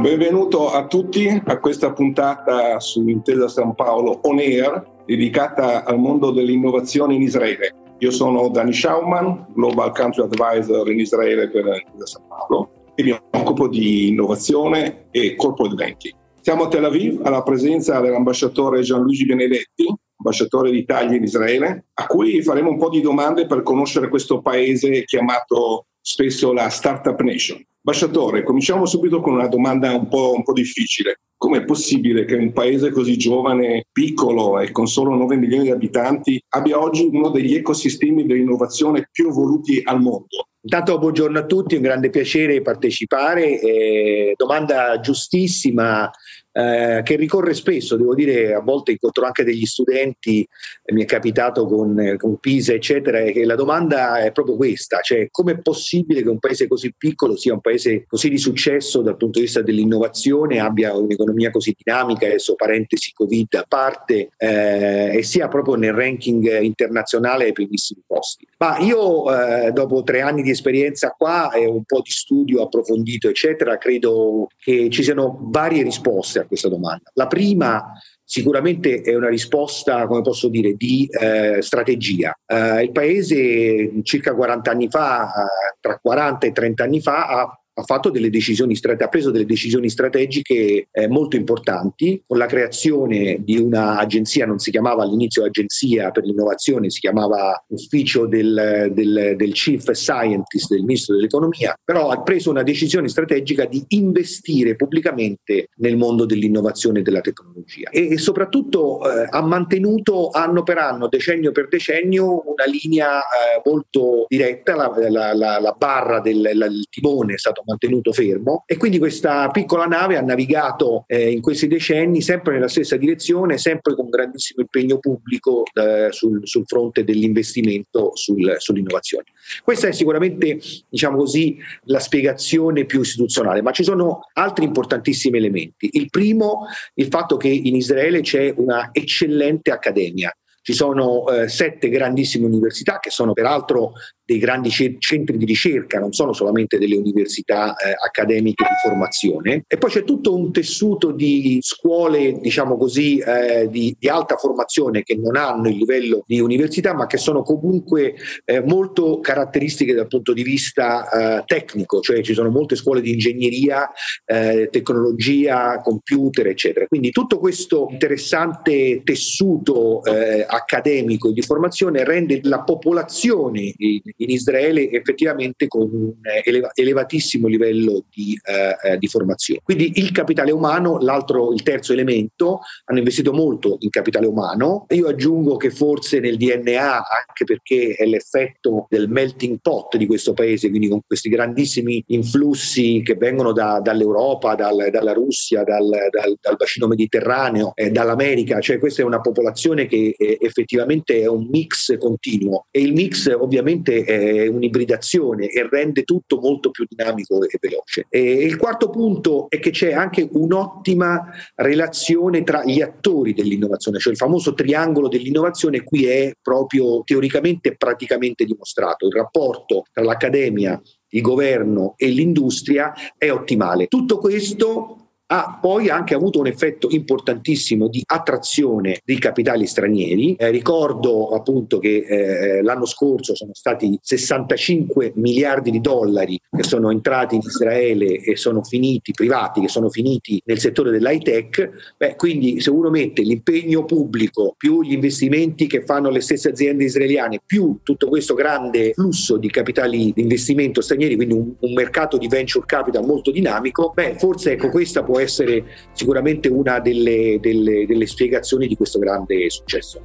Benvenuto a tutti a questa puntata su Intesa San Paolo On Air dedicata al mondo dell'innovazione in Israele. Io sono Dani Schauman, Global Country Advisor in Israele per Intesa San Paolo e mi occupo di innovazione e corporate banking. Siamo a Tel Aviv alla presenza dell'ambasciatore Gianluigi Benedetti, ambasciatore d'Italia in Israele, a cui faremo un po' di domande per conoscere questo paese chiamato spesso la Startup Nation. Ambasciatore, cominciamo subito con una domanda un po', un po difficile. Com'è possibile che un paese così giovane, piccolo e con solo 9 milioni di abitanti abbia oggi uno degli ecosistemi dell'innovazione più evoluti al mondo? Intanto buongiorno a tutti, un grande piacere partecipare. Eh, domanda giustissima eh, che ricorre spesso, devo dire, a volte incontro anche degli studenti, eh, mi è capitato con, eh, con Pisa, eccetera, che la domanda è proprio questa, cioè come è possibile che un paese così piccolo sia un paese così di successo dal punto di vista dell'innovazione, abbia un'economia così dinamica, adesso parentesi Covid a parte, eh, e sia proprio nel ranking internazionale ai primissimi posti. Ma io eh, dopo tre anni di esperienza qua e un po' di studio approfondito, eccetera, credo che ci siano varie risposte a questa domanda. La prima sicuramente è una risposta, come posso dire, di eh, strategia. Eh, il paese circa 40 anni fa, eh, tra 40 e 30 anni fa, ha ha decisioni ha preso delle decisioni strategiche eh, molto importanti. Con la creazione di un'agenzia, non si chiamava all'inizio agenzia per l'innovazione, si chiamava ufficio del, del, del Chief Scientist del Ministro dell'Economia, però ha preso una decisione strategica di investire pubblicamente nel mondo dell'innovazione e della tecnologia. E, e soprattutto eh, ha mantenuto anno per anno, decennio per decennio, una linea eh, molto diretta, la, la, la, la barra del timone è stato mantenuto fermo e quindi questa piccola nave ha navigato eh, in questi decenni sempre nella stessa direzione, sempre con grandissimo impegno pubblico eh, sul, sul, fronte dell'investimento sul, sull'innovazione. Questa è sicuramente, diciamo così, la spiegazione più istituzionale, ma ci sono altri importantissimi elementi. Il primo, il fatto che in Israele c'è una eccellente accademia. Ci sono eh, sette grandissime università che sono peraltro dei grandi centri di ricerca, non sono solamente delle università eh, accademiche di formazione. E poi c'è tutto un tessuto di scuole, diciamo così, eh, di, di, alta formazione che non hanno il livello di università, ma che sono comunque eh, molto caratteristiche dal punto di vista eh, tecnico, cioè ci sono molte scuole di ingegneria, eh, tecnologia, computer, eccetera. Quindi tutto questo interessante tessuto eh, accademico e di formazione rende la popolazione in Israele effettivamente con un eleva- elevatissimo livello di, eh, eh, di, formazione. Quindi il capitale umano, l'altro, il terzo elemento, hanno investito molto in capitale umano. Io aggiungo che forse nel DNA, anche perché è l'effetto del melting pot di questo paese, quindi con questi grandissimi influssi che vengono da, dall'Europa, dal, dalla Russia, dal, dal, dal bacino mediterraneo, eh, dall'America, cioè questa è una popolazione che eh, effettivamente è un mix continuo e il mix ovviamente è un'ibridazione e rende tutto molto più dinamico e veloce. E il quarto punto è che c'è anche un'ottima relazione tra gli attori dell'innovazione, cioè il famoso triangolo dell'innovazione qui è proprio teoricamente e praticamente dimostrato. Il rapporto tra l'accademia, il governo e l'industria è ottimale. Tutto questo ha poi anche avuto un effetto importantissimo di attrazione dei capitali stranieri. Eh, ricordo appunto che eh, l'anno scorso sono stati 65 miliardi di dollari che sono entrati in Israele e sono finiti, privati, che sono finiti nel settore dell'high tech. Beh, quindi se uno mette l'impegno pubblico più gli investimenti che fanno le stesse aziende israeliane, più tutto questo grande flusso di capitali di investimento stranieri, quindi un, un mercato di venture capital molto dinamico, beh, forse ecco questa può essere sicuramente una delle, delle, delle spiegazioni di questo grande successo.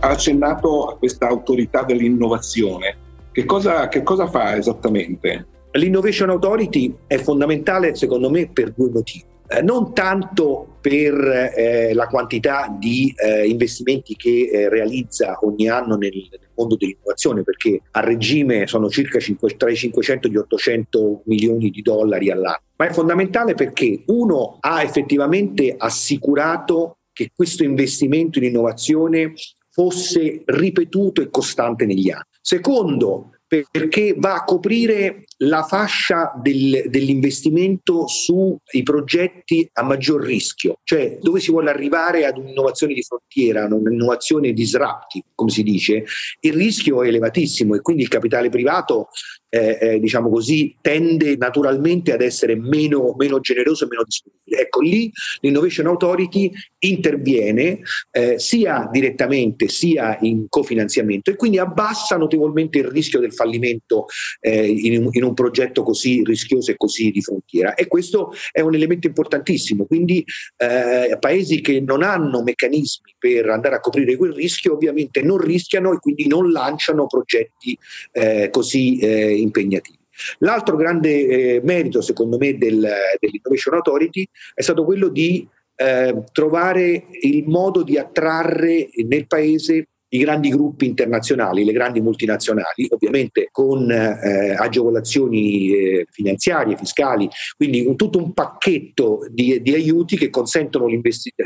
Ha accennato a questa autorità dell'innovazione. Che cosa, che cosa fa esattamente? L'Innovation Authority è fondamentale secondo me per due motivi. Eh, non tanto per eh, la quantità di eh, investimenti che eh, realizza ogni anno nel, nel, mondo dell'innovazione, perché a regime sono circa 5, tra i 500 e gli 800 milioni di dollari all'anno. Ma è fondamentale perché uno ha effettivamente assicurato che questo investimento in innovazione fosse ripetuto e costante negli anni. Secondo, perché va a coprire la fascia del, dell'investimento sui progetti a maggior rischio, cioè dove si vuole arrivare ad un'innovazione di frontiera, un'innovazione disruptive, come si dice, il rischio è elevatissimo e quindi il capitale privato eh, eh, diciamo così, tende naturalmente ad essere meno, meno, generoso e meno disponibile. Ecco, lì l'Innovation Authority interviene eh, sia direttamente sia in cofinanziamento e quindi abbassa notevolmente il rischio del fallimento eh, in, in, un progetto così rischioso e così di frontiera. E questo è un elemento importantissimo. Quindi eh, paesi che non hanno meccanismi per andare a coprire quel rischio ovviamente non rischiano e quindi non lanciano progetti eh, così impegnativi. L'altro grande eh, merito, secondo me, del, dell'Innovation Authority è stato quello di eh, trovare il modo di attrarre nel paese i grandi gruppi internazionali, le grandi multinazionali, ovviamente con eh, agevolazioni eh, finanziarie, fiscali, quindi un, tutto un pacchetto di, di aiuti che consentono,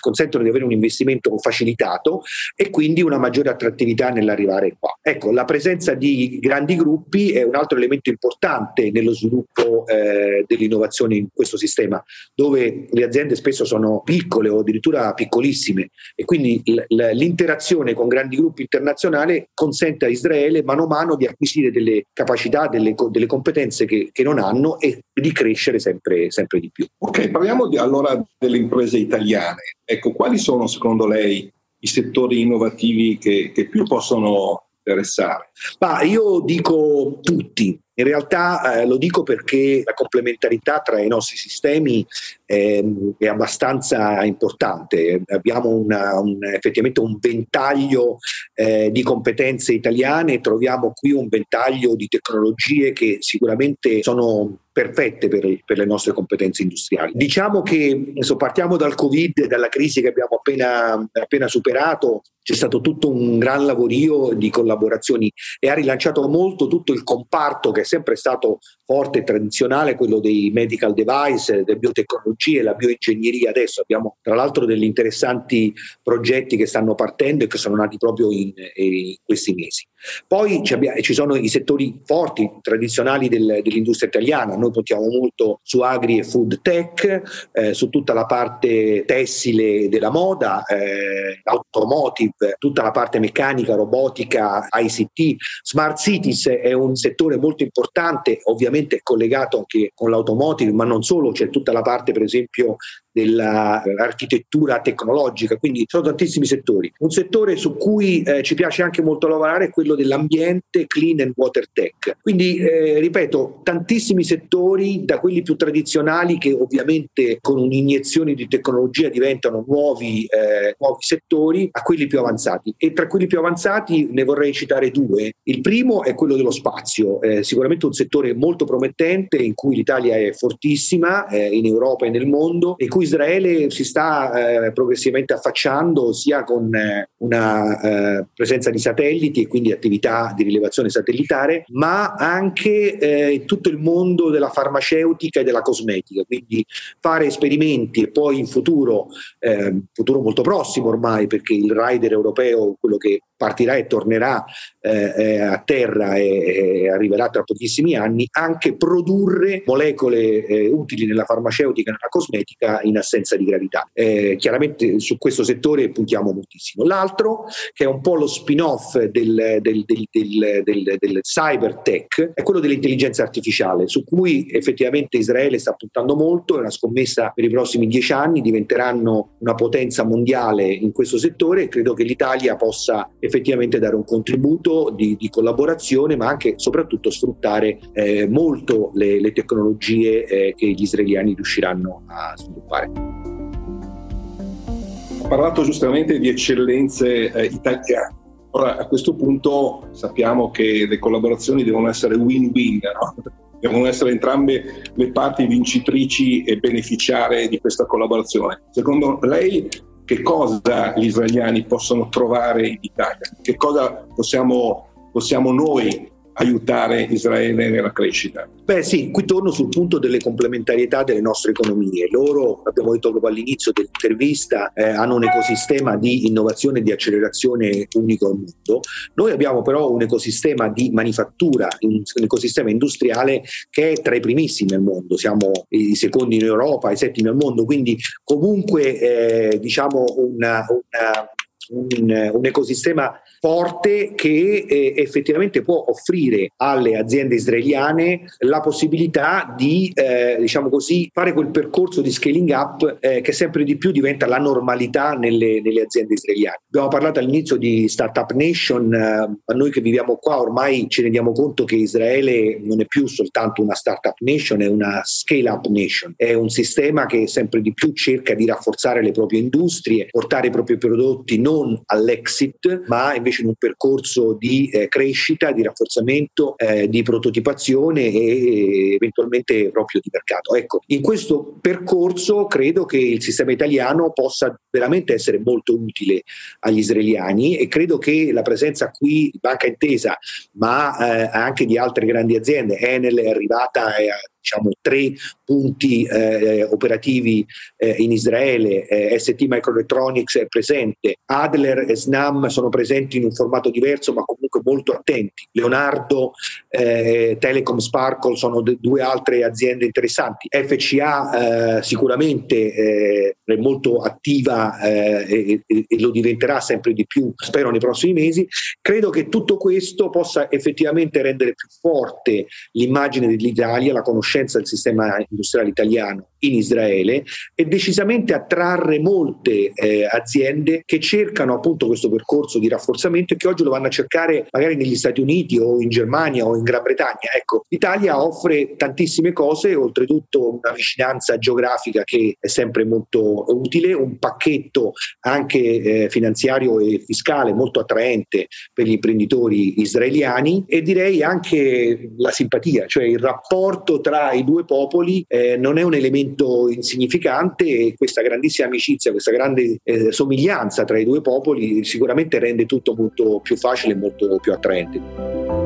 consentono, di avere un investimento facilitato e quindi una maggiore attrattività nell'arrivare qua. Ecco, la presenza di grandi gruppi è un altro elemento importante nello sviluppo eh, dell'innovazione in questo sistema, dove le aziende spesso sono piccole o addirittura piccolissime e quindi l- l- l'interazione con grandi gruppi sviluppo internazionale consente a Israele mano a mano di acquisire delle capacità, delle, delle competenze che, che, non hanno e di crescere sempre, sempre di più. Ok, parliamo di, allora delle imprese italiane. Ecco, quali sono secondo lei i settori innovativi che, che più possono interessare? Ma io dico tutti, in realtà eh, lo dico perché la complementarità tra i nostri sistemi eh, è abbastanza importante. Abbiamo una, un, effettivamente un ventaglio eh, di competenze italiane, troviamo qui un ventaglio di tecnologie che sicuramente sono perfette per, per, le nostre competenze industriali. Diciamo che adesso partiamo dal Covid, dalla crisi che abbiamo appena, appena superato, c'è stato tutto un gran lavorio di collaborazioni e ha rilanciato molto tutto il comparto che è sempre stato forte e tradizionale, quello dei medical device, delle biotecnologie, la bioingegneria. Adesso abbiamo tra l'altro degli interessanti progetti che stanno partendo e che sono nati proprio in, in questi mesi. Poi ci sono i settori forti, tradizionali del, dell'industria italiana. Noi puntiamo molto su agri e food tech, eh, su tutta la parte tessile della moda, eh, automotive, tutta la parte meccanica, robotica, ICT. Smart cities è un settore molto importante, ovviamente collegato anche con l'automotive, ma non solo, c'è tutta la parte per esempio dell'architettura tecnologica, quindi sono tantissimi settori. Un settore su cui eh, ci piace anche molto lavorare è quello dell'ambiente, clean and water tech. Quindi, eh, ripeto, tantissimi settori, da quelli più tradizionali che ovviamente con un'iniezione di tecnologia diventano nuovi, eh, nuovi settori, a quelli più avanzati. E tra quelli più avanzati ne vorrei citare due. Il primo è quello dello spazio, eh, sicuramente un settore molto promettente in cui l'Italia è fortissima eh, in Europa e nel mondo e cui Israele si sta eh, progressivamente affacciando sia con eh, una eh, presenza di satelliti e quindi attività di rilevazione satellitare, ma anche eh, tutto il mondo della farmaceutica e della cosmetica, quindi fare esperimenti e poi in futuro, eh, futuro molto prossimo ormai, perché il rider europeo, quello che partirà e tornerà eh, eh, a terra e, e, arriverà tra pochissimi anni, anche produrre molecole eh, utili nella farmaceutica e nella cosmetica in assenza di gravità. Eh, chiaramente su questo settore puntiamo moltissimo. L'altro, che è un po' lo spin-off del, del, del, del cyber tech, è quello dell'intelligenza artificiale, su cui effettivamente Israele sta puntando molto, è una scommessa per i prossimi dieci anni, diventeranno una potenza mondiale in questo settore e credo che l'Italia possa effettivamente dare un contributo di, di collaborazione, ma anche e soprattutto sfruttare eh, molto le, le tecnologie eh, che gli israeliani riusciranno a sviluppare. Parlato giustamente di eccellenze eh, italiane. Ora, a questo punto sappiamo che le collaborazioni devono essere win-win, no? devono essere entrambe le parti vincitrici e beneficiare di questa collaborazione. Secondo lei che cosa gli israeliani possono trovare in Italia? Che cosa possiamo, possiamo noi aiutare Israele nella crescita. Beh sì, qui torno sul punto delle complementarietà delle nostre economie. Loro, abbiamo detto proprio all'inizio dell'intervista, eh, hanno un ecosistema di innovazione e di accelerazione unico al mondo. Noi abbiamo però un ecosistema di manifattura, un, ecosistema industriale che è tra i primissimi al mondo. Siamo i secondi in Europa, i settimi al mondo, quindi comunque eh, diciamo una, una un, un, ecosistema forte che eh, effettivamente può offrire alle aziende israeliane la possibilità di eh, diciamo così, fare quel percorso di scaling up eh, che sempre di più diventa la normalità nelle, nelle, aziende israeliane. Abbiamo parlato all'inizio di Startup Nation, eh, a noi che viviamo qua ormai ci rendiamo conto che Israele non è più soltanto una startup nation, è una scale up nation, è un sistema che sempre di più cerca di rafforzare le proprie industrie, portare i propri prodotti non non all'exit, ma invece in un percorso di eh, crescita, di rafforzamento, eh, di prototipazione e eventualmente proprio di mercato. Ecco, in questo percorso credo che il sistema italiano possa veramente essere molto utile agli israeliani e credo che la presenza qui di Banca Intesa, ma eh, anche di altre grandi aziende, Enel è arrivata diciamo, tre punti eh, operativi eh, in Israele, eh, ST Microelectronics è presente, Adler e Snam sono presenti in un formato diverso ma comunque molto attenti, Leonardo, eh, Telecom Sparkle sono de- due altre aziende interessanti, FCA eh, sicuramente eh, è molto attiva e, e, e lo diventerà sempre di più, spero nei prossimi mesi, credo che tutto questo possa effettivamente rendere più forte l'immagine dell'Italia, la conoscenza del sistema industriale italiano in Israele e decisamente attrarre molte eh, aziende che cercano appunto questo percorso di rafforzamento e che oggi lo vanno a cercare magari negli Stati Uniti o in Germania o in Gran Bretagna. Ecco, l'Italia offre tantissime cose, oltretutto una vicinanza geografica che è sempre molto utile, un pacchetto anche eh, finanziario e fiscale molto attraente per gli imprenditori israeliani e direi anche la simpatia, cioè il rapporto tra i due popoli eh, non è un elemento insignificante e questa grandissima amicizia, questa grande eh, somiglianza tra i due popoli sicuramente rende tutto molto più facile e molto più attraente.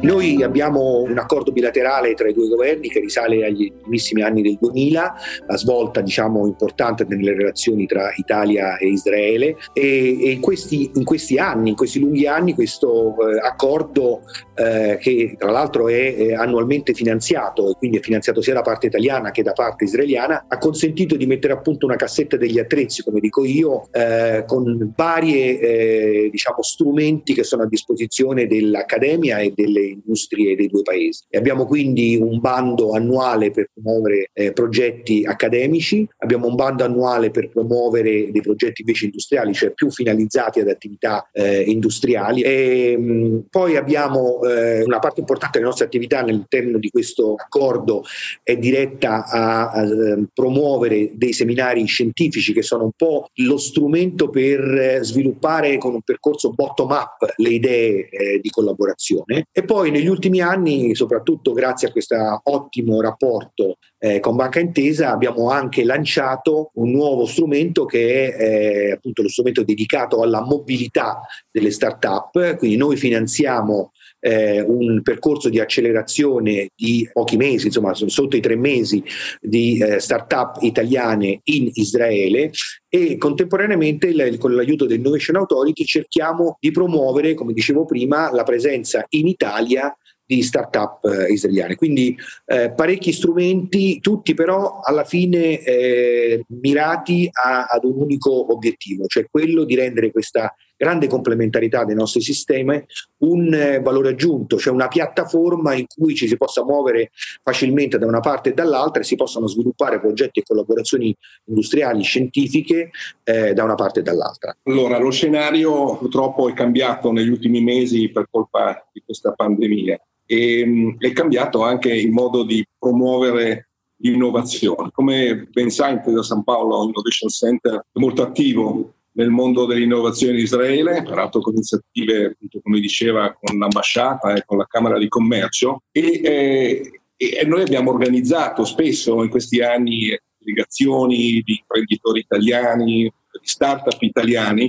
Noi abbiamo un accordo bilaterale tra i due governi che risale agli primissimi anni del 2000, la svolta diciamo, importante nelle relazioni tra Italia e Israele. E, e in, questi, in, questi, anni, in questi lunghi anni questo eh, accordo eh, che tra l'altro è eh, annualmente finanziato e quindi è finanziato sia da parte italiana che da parte israeliana, ha consentito di mettere a punto una cassetta degli attrezzi, come dico io, eh, con varie eh, diciamo, strumenti che sono a disposizione dell'Accademia e delle industrie dei due paesi. Abbiamo quindi un bando annuale per promuovere eh, progetti accademici, abbiamo un bando annuale per promuovere dei progetti invece industriali, cioè più finalizzati ad attività eh, industriali. E, mh, poi abbiamo eh, una parte importante delle nostre attività all'interno di questo accordo è diretta a, a, a ehm, promuovere dei seminari scientifici che sono un po' lo strumento per eh, sviluppare con un percorso bottom up le idee eh, di collaborazione e poi poi negli ultimi anni, soprattutto grazie a questo ottimo rapporto eh, con Banca Intesa, abbiamo anche lanciato un nuovo strumento che è eh, appunto lo strumento dedicato alla mobilità delle start-up. Quindi noi finanziamo eh, un percorso di accelerazione di pochi mesi, insomma sotto i tre mesi di eh, start-up italiane in Israele e contemporaneamente il, con l'aiuto dell'Innovation Authority cerchiamo di promuovere, come dicevo prima, la presenza in Italia di start-up eh, israeliane. Quindi eh, parecchi strumenti, tutti però alla fine eh, mirati a, ad un unico obiettivo, cioè quello di rendere questa grande complementarità dei nostri sistemi un eh, valore aggiunto, cioè una piattaforma in cui ci si possa muovere facilmente da una parte e dall'altra e si possano sviluppare progetti e collaborazioni industriali, scientifiche eh, da una parte e dall'altra. Allora, lo scenario purtroppo è cambiato negli ultimi mesi per colpa di questa pandemia e mh, è cambiato anche il modo di promuovere l'innovazione. Come ben sa, Intesa San Paolo Innovation Center è molto attivo nel mondo dell'innovazione in Israele, peraltro con iniziative, appunto, come diceva, con l'ambasciata e con la Camera di Commercio. E, eh, e noi abbiamo organizzato spesso in questi anni delegazioni di imprenditori italiani, di start-up italiani,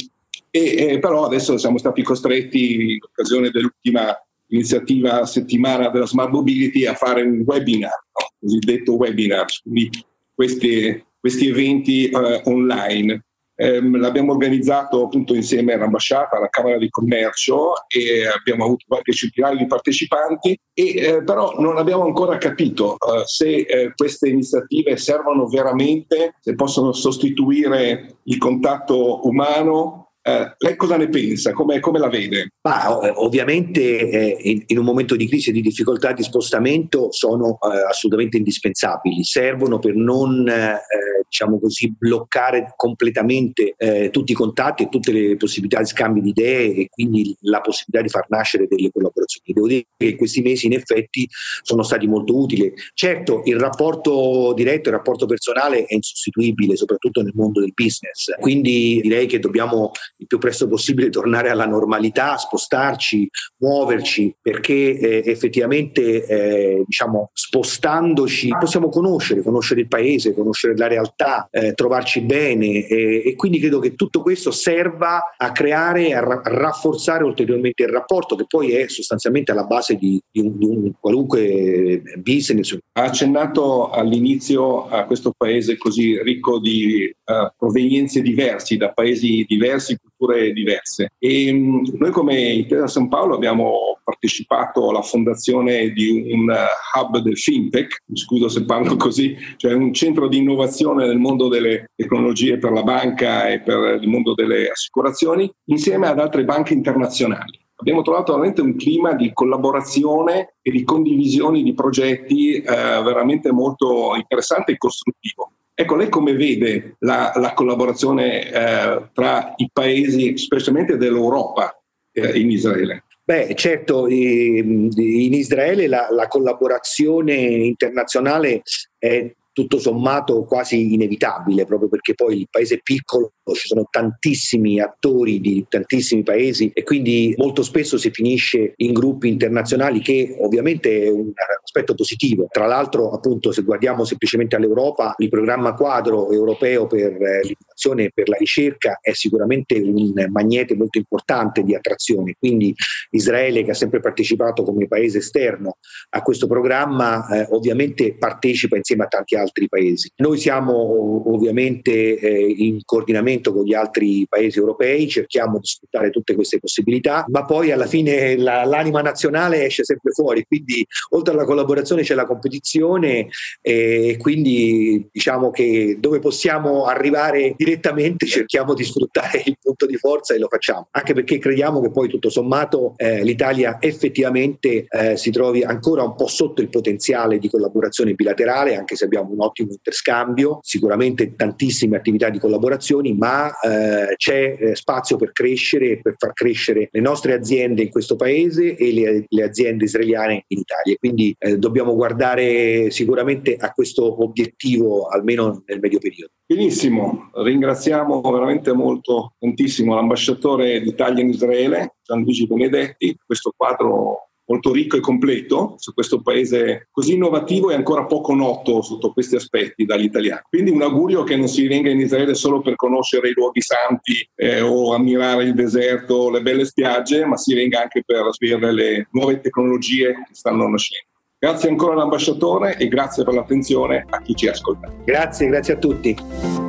e, eh, però adesso siamo stati costretti, in occasione dell'ultima iniziativa settimana della Smart Mobility, a fare un webinar, no? cosiddetto webinar, quindi questi, questi eventi eh, online. Eh, l'abbiamo organizzato appunto insieme all'ambasciata, alla Camera di Commercio e abbiamo avuto qualche centinaio di partecipanti, e, eh, però non abbiamo ancora capito eh, se eh, queste iniziative servono veramente, se possono sostituire il contatto umano eh, lei cosa ne pensa? Come, come la vede? Ma, eh, ovviamente eh, in, in, un momento di crisi e di difficoltà di spostamento sono eh, assolutamente indispensabili, servono per non eh, diciamo così, bloccare completamente eh, tutti i contatti e tutte le possibilità di scambio di idee e quindi la possibilità di far nascere delle collaborazioni. Devo dire che questi mesi in effetti sono stati molto utili. Certo, il rapporto diretto, il rapporto personale è insostituibile, soprattutto nel mondo del business, quindi direi che dobbiamo il più presto possibile tornare alla normalità, spostarci, muoverci, perché eh, effettivamente eh, diciamo, spostandoci possiamo conoscere, conoscere il paese, conoscere la realtà, eh, trovarci bene e, e, quindi credo che tutto questo serva a creare, ra- a, rafforzare ulteriormente il rapporto che poi è sostanzialmente alla base di, di, un, di un qualunque business. Ha accennato all'inizio a questo paese così ricco di uh, provenienze diversi, da paesi diversi, culture diverse. E um, noi come Intesa San Paolo abbiamo partecipato alla fondazione di un hub del fintech, mi scuso se parlo così, cioè un centro di innovazione nel mondo delle tecnologie per la banca e per il mondo delle assicurazioni, insieme ad altre banche internazionali abbiamo trovato veramente un clima di collaborazione e di condivisione di progetti eh, veramente molto interessante e costruttivo. Ecco, lei come vede la, la collaborazione eh, tra i paesi, specialmente dell'Europa, eh, in Israele? Beh, certo, in Israele la, la collaborazione internazionale è tutto sommato quasi inevitabile, proprio perché poi il paese è piccolo ci sono tantissimi attori di tantissimi paesi e quindi molto spesso si finisce in gruppi internazionali che ovviamente è un aspetto positivo. Tra l'altro appunto se guardiamo semplicemente all'Europa, il programma quadro europeo per eh, l'innovazione e per la ricerca è sicuramente un magnete molto importante di attrazione, quindi Israele che ha sempre partecipato come paese esterno a questo programma eh, ovviamente partecipa insieme a tanti altri paesi. Noi siamo ovviamente eh, in coordinamento coordinamento con gli altri paesi europei, cerchiamo di sfruttare tutte queste possibilità, ma poi alla fine la, l'anima nazionale esce sempre fuori, quindi oltre alla collaborazione c'è la competizione e quindi diciamo che dove possiamo arrivare direttamente cerchiamo di sfruttare il punto di forza e lo facciamo, anche perché crediamo che poi tutto sommato eh, l'Italia effettivamente eh, si trovi ancora un po' sotto il potenziale di collaborazione bilaterale, anche se abbiamo un ottimo interscambio, sicuramente tantissime attività di collaborazioni, ma ma eh, c'è eh, spazio per crescere per far crescere le nostre aziende in questo paese e le, le aziende israeliane in Italia. Quindi eh, dobbiamo guardare sicuramente a questo obiettivo almeno nel medio periodo. Benissimo, ringraziamo veramente molto, tantissimo l'ambasciatore d'Italia in Israele, Gianluigi Benedetti, questo quadro molto ricco e completo su questo paese così innovativo e ancora poco noto sotto questi aspetti dagli italiani. Quindi un augurio che non si venga in Israele solo per conoscere i luoghi santi eh, o ammirare il deserto, le belle spiagge, ma si venga anche per scoprire le nuove tecnologie che stanno nascendo. Grazie ancora all'ambasciatore e grazie per l'attenzione a chi ci ascolta. Grazie, grazie a tutti.